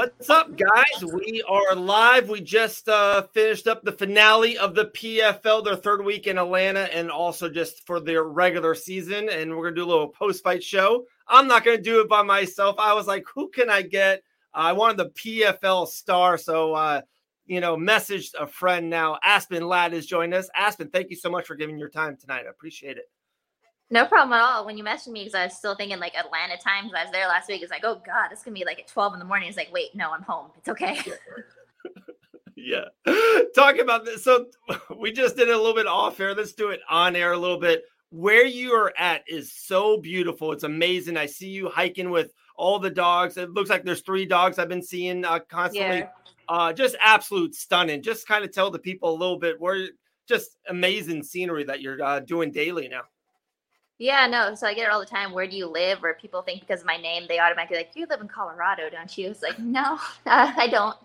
What's up, guys? We are live. We just uh, finished up the finale of the PFL, their third week in Atlanta, and also just for their regular season. And we're going to do a little post fight show. I'm not going to do it by myself. I was like, who can I get? I wanted the PFL star. So, uh, you know, messaged a friend now. Aspen Ladd is joining us. Aspen, thank you so much for giving your time tonight. I appreciate it. No problem at all. When you messaged me, because I was still thinking like Atlanta times. I was there last week. It's like, oh God, it's gonna be like at twelve in the morning. It's like, wait, no, I'm home. It's okay. yeah. Talking about this. So we just did it a little bit off air. Let's do it on air a little bit. Where you are at is so beautiful. It's amazing. I see you hiking with all the dogs. It looks like there's three dogs I've been seeing uh, constantly. Yeah. Uh, just absolute stunning. Just kind of tell the people a little bit where just amazing scenery that you're uh, doing daily now. Yeah, no. So I get it all the time. Where do you live? Where people think because of my name, they automatically like, you live in Colorado, don't you? It's like, no, I don't.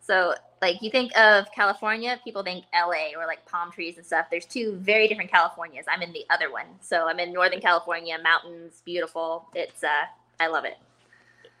So like you think of California, people think LA or like palm trees and stuff. There's two very different Californias. I'm in the other one. So I'm in Northern California, mountains, beautiful. It's uh I love it.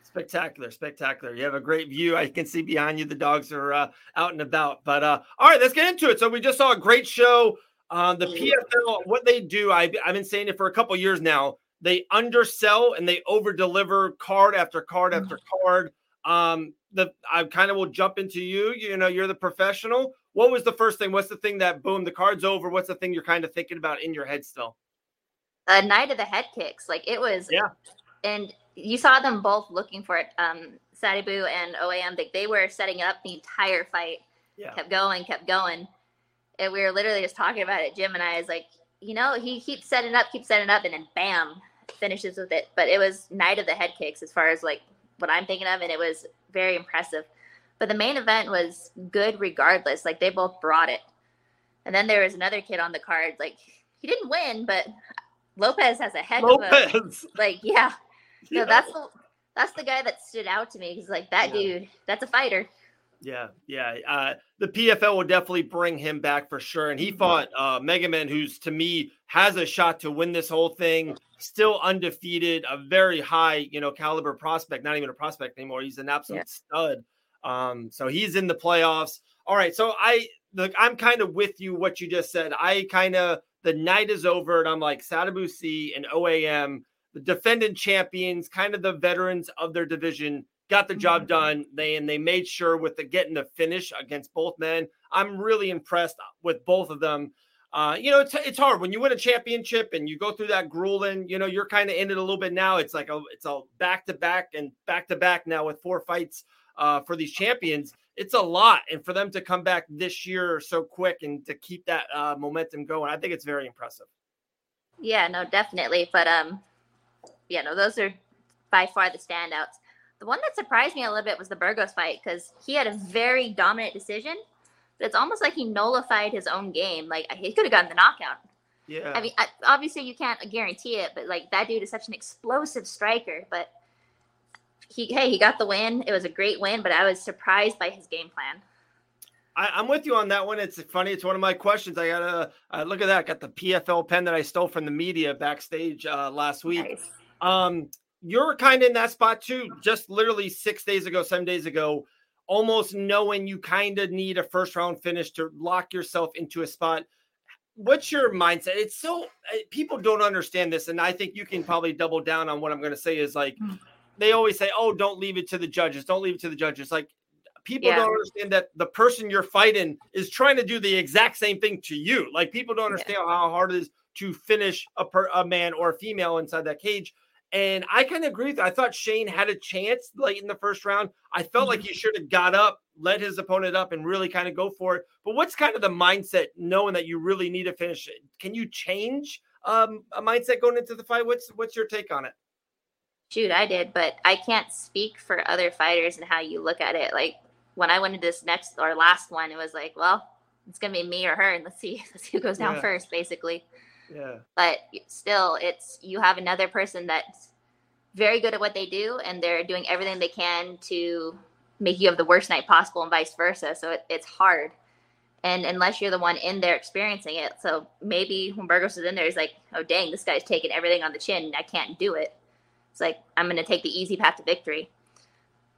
Spectacular, spectacular. You have a great view. I can see behind you the dogs are uh, out and about. But uh all right, let's get into it. So we just saw a great show uh, the PFL, what they do, I, I've been saying it for a couple years now. They undersell and they over deliver card after card mm. after card. Um, the I kind of will jump into you. You know, you're the professional. What was the first thing? What's the thing that boom, the card's over? What's the thing you're kind of thinking about in your head still? A night of the head kicks. Like it was, yeah. And you saw them both looking for it. Um, Sadibou and OAM, they, they were setting up the entire fight. Yeah. Kept going, kept going and we were literally just talking about it. Jim and I is like, you know, he keeps setting up, keeps setting up, and then bam, finishes with it. But it was night of the head kicks as far as like what I'm thinking of, and it was very impressive. But the main event was good regardless. Like they both brought it. And then there was another kid on the card. Like he didn't win, but Lopez has a head. Lopez. of a like yeah. yeah. So that's the that's the guy that stood out to me because like that yeah. dude, that's a fighter. Yeah, yeah. Uh, the PFL will definitely bring him back for sure. And he mm-hmm. fought uh, Mega Man, who's to me has a shot to win this whole thing. Still undefeated, a very high, you know, caliber prospect. Not even a prospect anymore. He's an absolute yeah. stud. Um, so he's in the playoffs. All right. So I look, I'm kind of with you. What you just said. I kind of the night is over, and I'm like Sadibou Sy and OAM, the defendant champions, kind of the veterans of their division got the job mm-hmm. done. They and they made sure with the getting the finish against both men. I'm really impressed with both of them. Uh, you know, it's it's hard when you win a championship and you go through that grueling. You know, you're kind of in it a little bit now. It's like a it's a back to back and back to back now with four fights uh, for these champions. It's a lot, and for them to come back this year so quick and to keep that uh, momentum going, I think it's very impressive. Yeah, no, definitely. But um, yeah, no, those are by far the standouts. The one that surprised me a little bit was the Burgos fight because he had a very dominant decision, but it's almost like he nullified his own game. Like he could have gotten the knockout. Yeah. I mean, I, obviously you can't guarantee it, but like that dude is such an explosive striker. But he, hey, he got the win. It was a great win, but I was surprised by his game plan. I, am with you on that one. It's funny. It's one of my questions. I got a uh, look at that. I Got the PFL pen that I stole from the media backstage uh, last week. Nice. Um, you're kind of in that spot too. Just literally six days ago, seven days ago, almost knowing you kind of need a first round finish to lock yourself into a spot. What's your mindset? It's so eh, people don't understand this, and I think you can probably double down on what I'm going to say. Is like hmm. they always say, "Oh, don't leave it to the judges. Don't leave it to the judges." Like people yeah. don't understand that the person you're fighting is trying to do the exact same thing to you. Like people don't understand yeah. how hard it is to finish a, per, a man or a female inside that cage. And I kind of agree with you. I thought Shane had a chance late in the first round. I felt mm-hmm. like he should have got up, let his opponent up, and really kind of go for it. But what's kind of the mindset knowing that you really need to finish it? Can you change um, a mindset going into the fight? What's what's your take on it? Shoot, I did, but I can't speak for other fighters and how you look at it. Like when I went into this next or last one, it was like, well, it's gonna be me or her, and let's see, let's see who goes down yeah. first, basically. Yeah. But still, it's you have another person that's very good at what they do, and they're doing everything they can to make you have the worst night possible, and vice versa. So it, it's hard. And unless you're the one in there experiencing it, so maybe when Burgos is in there, he's like, "Oh dang, this guy's taking everything on the chin. I can't do it." It's like I'm going to take the easy path to victory.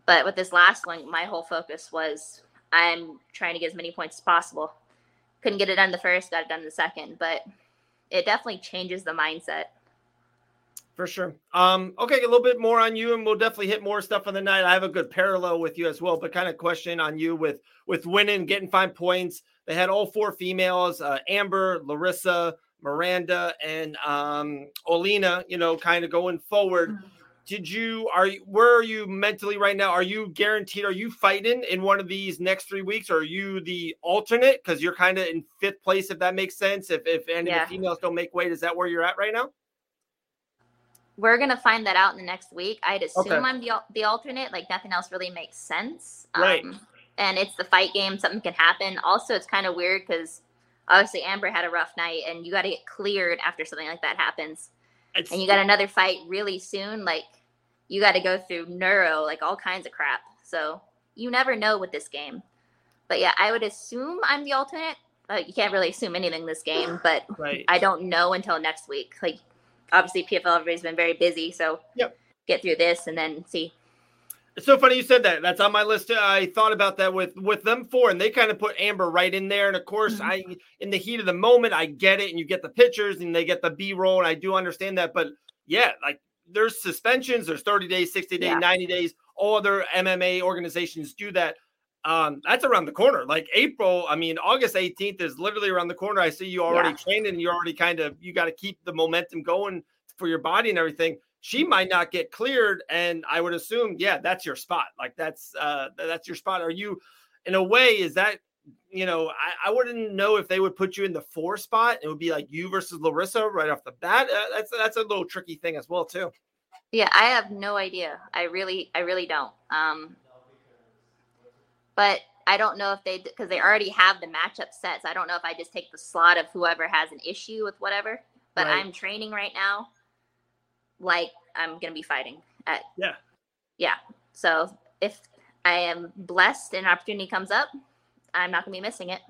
But with this last one, my whole focus was I'm trying to get as many points as possible. Couldn't get it done the first, got it done the second, but it definitely changes the mindset. For sure. Um, okay, a little bit more on you, and we'll definitely hit more stuff on the night. I have a good parallel with you as well, but kind of question on you with with winning, getting five points. They had all four females: uh, Amber, Larissa, Miranda, and um, Olena. You know, kind of going forward. Mm-hmm did you are you where are you mentally right now? Are you guaranteed? Are you fighting in one of these next three weeks? Or are you the alternate because you're kind of in fifth place? If that makes sense. If if any yeah. of the females don't make weight, is that where you're at right now? We're gonna find that out in the next week. I'd assume okay. I'm the the alternate. Like nothing else really makes sense. Right. Um, and it's the fight game. Something can happen. Also, it's kind of weird because obviously Amber had a rough night, and you got to get cleared after something like that happens. It's, and you got another fight really soon. Like you got to go through neuro, like all kinds of crap. So you never know with this game. But yeah, I would assume I'm the alternate. Uh, you can't really assume anything this game, but right. I don't know until next week. Like obviously PFL everybody's been very busy, so yep. get through this and then see. It's so funny you said that. That's on my list. I thought about that with with them four, and they kind of put Amber right in there. And of course, mm-hmm. I in the heat of the moment, I get it, and you get the pictures, and they get the B roll, and I do understand that. But yeah, like there's suspensions, there's 30 days, 60 days, yeah. 90 days. All other MMA organizations do that. Um, that's around the corner. Like April, I mean, August 18th is literally around the corner. I see you already yeah. training and you already kind of you got to keep the momentum going for your body and everything. She might not get cleared, and I would assume, yeah, that's your spot. Like that's uh that's your spot. Are you in a way, is that you know, I, I wouldn't know if they would put you in the four spot. It would be like you versus Larissa right off the bat. Uh, that's that's a little tricky thing as well too. Yeah, I have no idea. I really, I really don't. Um, but I don't know if they because they already have the matchup set. So I don't know if I just take the slot of whoever has an issue with whatever. But right. I'm training right now, like I'm gonna be fighting at. Yeah. Yeah. So if I am blessed and an opportunity comes up, I'm not gonna be missing it.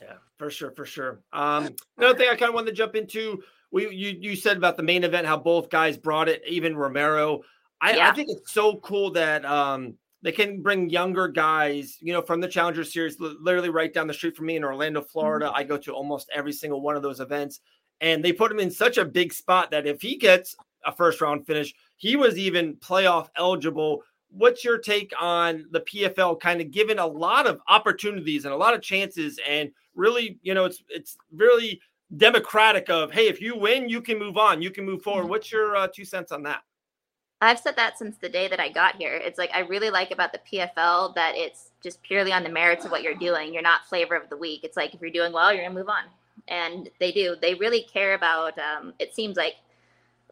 Yeah, for sure, for sure. Um, another thing I kind of wanted to jump into, we you you said about the main event, how both guys brought it, even Romero. I, yeah. I think it's so cool that um they can bring younger guys, you know, from the Challenger Series, literally right down the street from me in Orlando, Florida. Mm-hmm. I go to almost every single one of those events, and they put him in such a big spot that if he gets a first round finish, he was even playoff eligible what's your take on the PFL kind of given a lot of opportunities and a lot of chances and really, you know, it's it's really democratic of hey, if you win, you can move on, you can move forward. Mm-hmm. What's your uh, two cents on that? I've said that since the day that I got here. It's like I really like about the PFL that it's just purely on the merits of what you're doing. You're not flavor of the week. It's like if you're doing well, you're gonna move on, and they do. They really care about. Um, it seems like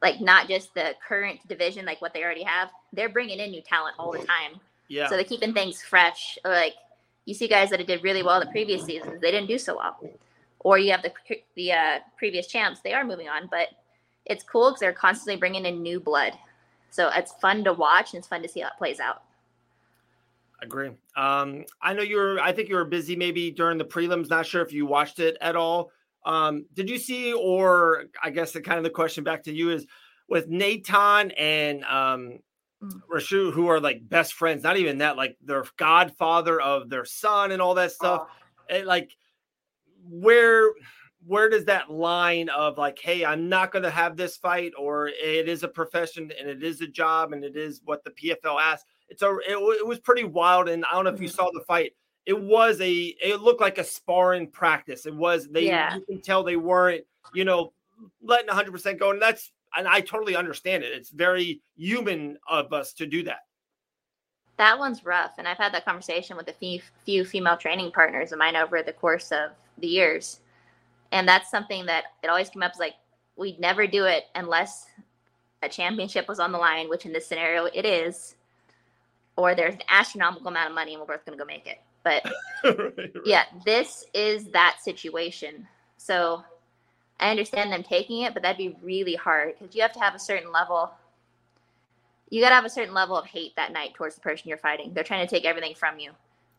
like not just the current division, like what they already have. They're bringing in new talent all the time. Yeah. So they're keeping things fresh. Like you see guys that did really well the previous seasons, they didn't do so well. Or you have the the uh, previous champs, they are moving on, but it's cool because they're constantly bringing in new blood. So it's fun to watch and it's fun to see how it plays out. Agree. Um, I know you were. I think you were busy maybe during the prelims. Not sure if you watched it at all. Um, did you see, or I guess the kind of the question back to you is with Nathan and um, mm. Rashu, who are like best friends, not even that, like their godfather of their son and all that stuff. Oh. It, like, where where does that line of like, hey, I'm not going to have this fight, or it is a profession and it is a job and it is what the PFL asks. It's a it, it was pretty wild, and I don't know if you mm-hmm. saw the fight it was a it looked like a sparring practice. It was they yeah. you can tell they weren't, you know, letting 100% go and that's and I totally understand it. It's very human of us to do that. That one's rough and I've had that conversation with a few, few female training partners of mine over the course of the years. And that's something that it always came up as like we'd never do it unless a championship was on the line, which in this scenario it is, or there's an astronomical amount of money and we're both going to go make it. But right, right. yeah, this is that situation. So I understand them taking it, but that'd be really hard because you have to have a certain level. You got to have a certain level of hate that night towards the person you're fighting. They're trying to take everything from you.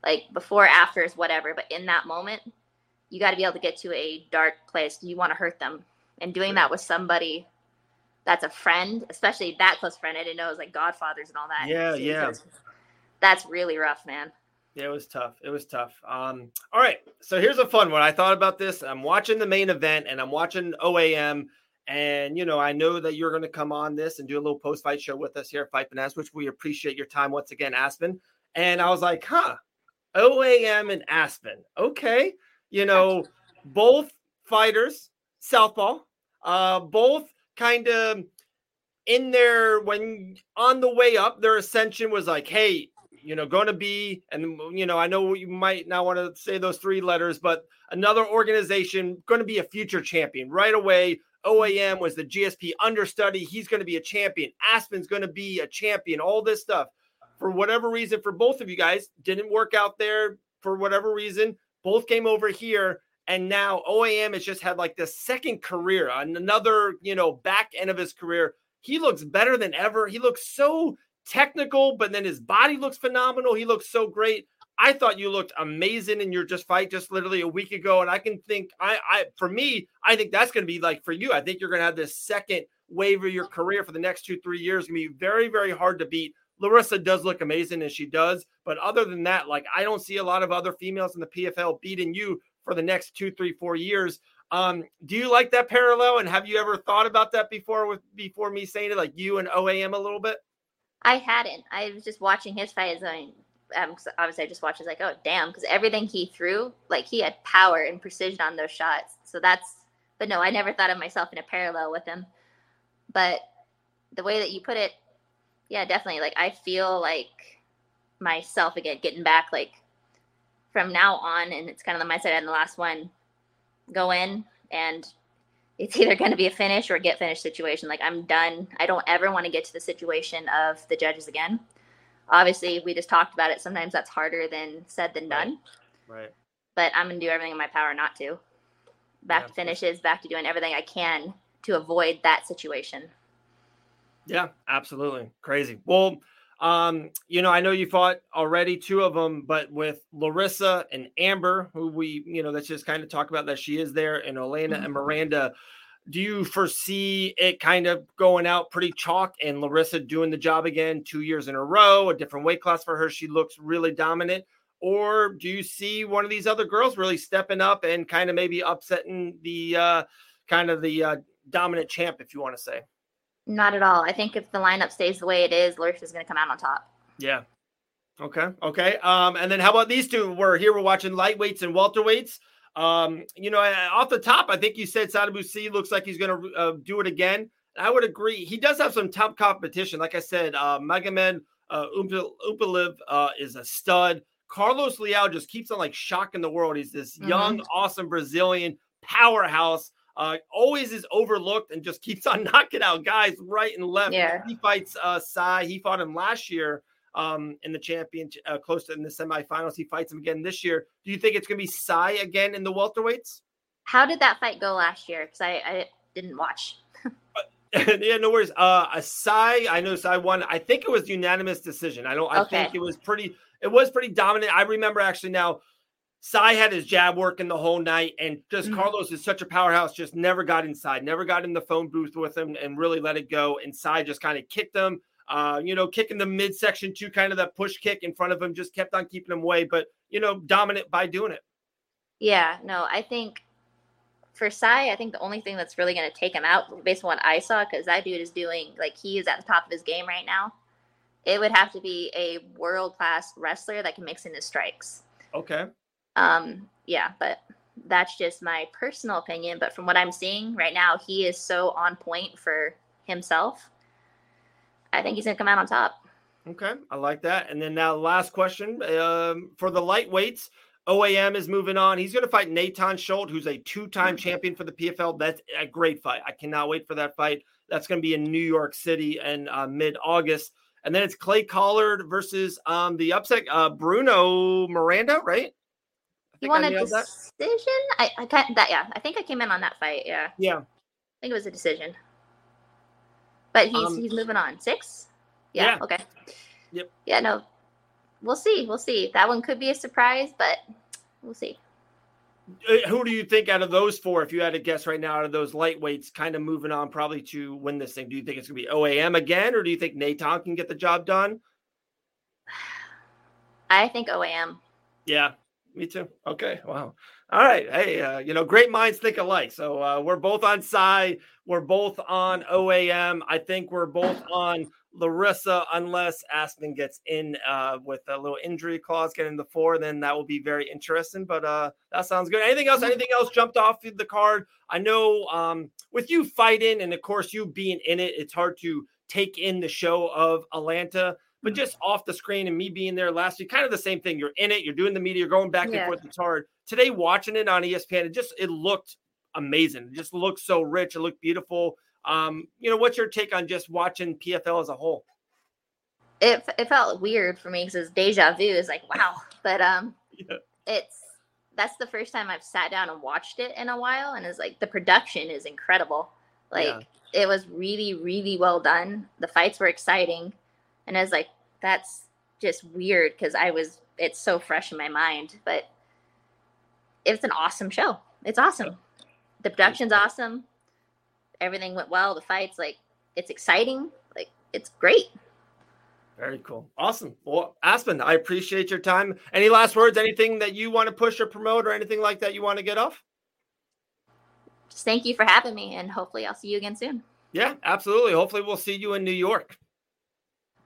Like before, after is whatever, but in that moment, you got to be able to get to a dark place. You want to hurt them, and doing that with somebody that's a friend, especially that close friend. I didn't know it was like godfathers and all that. Yeah, yeah. that's really rough, man. Yeah, it was tough. It was tough. Um, all right. So here's a fun one. I thought about this. I'm watching the main event and I'm watching OAM. And, you know, I know that you're going to come on this and do a little post fight show with us here at Fight Finesse, which we appreciate your time once again, Aspen. And I was like, huh, OAM and Aspen. Okay. You know, both fighters, Southpaw, uh, both kind of in there when on the way up, their ascension was like, hey, you know, going to be, and you know, I know you might not want to say those three letters, but another organization going to be a future champion right away. OAM was the GSP understudy. He's going to be a champion. Aspen's going to be a champion. All this stuff, for whatever reason, for both of you guys, didn't work out there for whatever reason. Both came over here, and now OAM has just had like the second career, another you know back end of his career. He looks better than ever. He looks so technical, but then his body looks phenomenal. He looks so great. I thought you looked amazing in your just fight just literally a week ago. And I can think I I for me, I think that's gonna be like for you. I think you're gonna have this second wave of your career for the next two, three years. Gonna be very, very hard to beat. Larissa does look amazing and she does. But other than that, like I don't see a lot of other females in the PFL beating you for the next two, three, four years. Um, do you like that parallel? And have you ever thought about that before with before me saying it, like you and OAM a little bit? I hadn't. I was just watching his fight going, um, obviously I just watched. It's like, oh damn, because everything he threw, like he had power and precision on those shots. So that's. But no, I never thought of myself in a parallel with him. But the way that you put it, yeah, definitely. Like I feel like myself again, getting back like from now on, and it's kind of the mindset I had in the last one. Go in and it's either going to be a finish or get finished situation. Like I'm done. I don't ever want to get to the situation of the judges again. Obviously, we just talked about it. Sometimes that's harder than said than done. Right. right. But I'm going to do everything in my power not to. Back yeah, to finishes, back to doing everything I can to avoid that situation. Yeah, absolutely. Crazy. Well, um, you know, I know you fought already two of them, but with Larissa and Amber, who we, you know, let's just kind of talk about that she is there, and Elena mm-hmm. and Miranda. Do you foresee it kind of going out pretty chalk and Larissa doing the job again two years in a row, a different weight class for her? She looks really dominant. Or do you see one of these other girls really stepping up and kind of maybe upsetting the uh, kind of the uh, dominant champ, if you want to say? Not at all. I think if the lineup stays the way it is, Lurch is going to come out on top. Yeah. Okay. Okay. Um, and then how about these two? We're here. We're watching lightweights and welterweights. Um, you know, off the top, I think you said Sadibou Sy looks like he's going to uh, do it again. I would agree. He does have some top competition. Like I said, uh, Magomed uh, Umalatov uh, is a stud. Carlos Leal just keeps on like shocking the world. He's this mm-hmm. young, awesome Brazilian powerhouse uh, always is overlooked and just keeps on knocking out guys right and left. Yeah. He fights uh, Sy. He fought him last year um, in the champion, uh, close to in the semifinals. He fights him again this year. Do you think it's going to be Sy again in the welterweights? How did that fight go last year? Because I, I didn't watch. yeah, no worries. Uh, a Sy, I know Sy won. I think it was unanimous decision. I don't. I okay. think it was pretty. It was pretty dominant. I remember actually now Sy had his jab working the whole night, and just mm-hmm. Carlos is such a powerhouse, just never got inside, never got in the phone booth with him and really let it go. And Sy just kind of kicked him, uh, you know, kicking the midsection to kind of that push kick in front of him, just kept on keeping him away, but, you know, dominant by doing it. Yeah, no, I think for Sy, I think the only thing that's really going to take him out, based on what I saw, because that dude is doing, like, he is at the top of his game right now, it would have to be a world class wrestler that can mix in his strikes. Okay. Um, yeah, but that's just my personal opinion. But from what I'm seeing right now, he is so on point for himself. I think he's gonna come out on top. Okay, I like that. And then now, last question um, for the lightweights. OAM is moving on. He's going to fight Nathan Schulte, who's a two-time mm-hmm. champion for the PFL. That's a great fight. I cannot wait for that fight. That's going to be in New York City in uh, mid-August. And then it's Clay Collard versus um, the upset uh, Bruno Miranda, right? You want a decision? I, I can't that yeah. I think I came in on that fight. Yeah. Yeah. I think it was a decision. But he's um, he's moving on. Six? Yeah, yeah. Okay. Yep. Yeah, no. We'll see. We'll see. That one could be a surprise, but we'll see. Uh, who do you think out of those four, if you had to guess right now, out of those lightweights, kind of moving on probably to win this thing? Do you think it's going to be OAM again, or do you think Natan can get the job done? I think OAM. Yeah, me too. Okay, wow. All right. Hey, uh, you know, great minds think alike. So uh, we're both on Sy. We're both on OAM. I think we're both on Larissa, unless Aspen gets in uh, with a little injury clause, getting the four, then that will be very interesting. But uh, that sounds good. Anything else? Anything else jumped off the card? I know um, with you fighting, and of course you being in it, it's hard to take in the show of Atlanta. But just off the screen and me being there last week, kind of the same thing. You're in it, you're doing the media, you're going back yeah. and forth. It's hard. Today, watching it on ESPN, it just it looked amazing. It just looked so rich. It looked beautiful. Um, you know, what's your take on just watching PFL as a whole? It, it felt weird for me because it's deja vu. It's like wow, but um, yeah. it's that's the first time I've sat down and watched it in a while, and it's like the production is incredible. Like yeah. it was really, really well done. The fights were exciting, and I was like, that's just weird because I was it's so fresh in my mind, but it's an awesome show. It's awesome. The production's awesome everything went well. The fights, like, it's exciting. Like, it's great. Very cool. Awesome. Well, Aspen, I appreciate your time. Any last words? Anything that you want to push or promote or anything like that you want to get off? Just thank you for having me, and hopefully, I'll see you again soon. Yeah, absolutely. Hopefully, we'll see you in New York.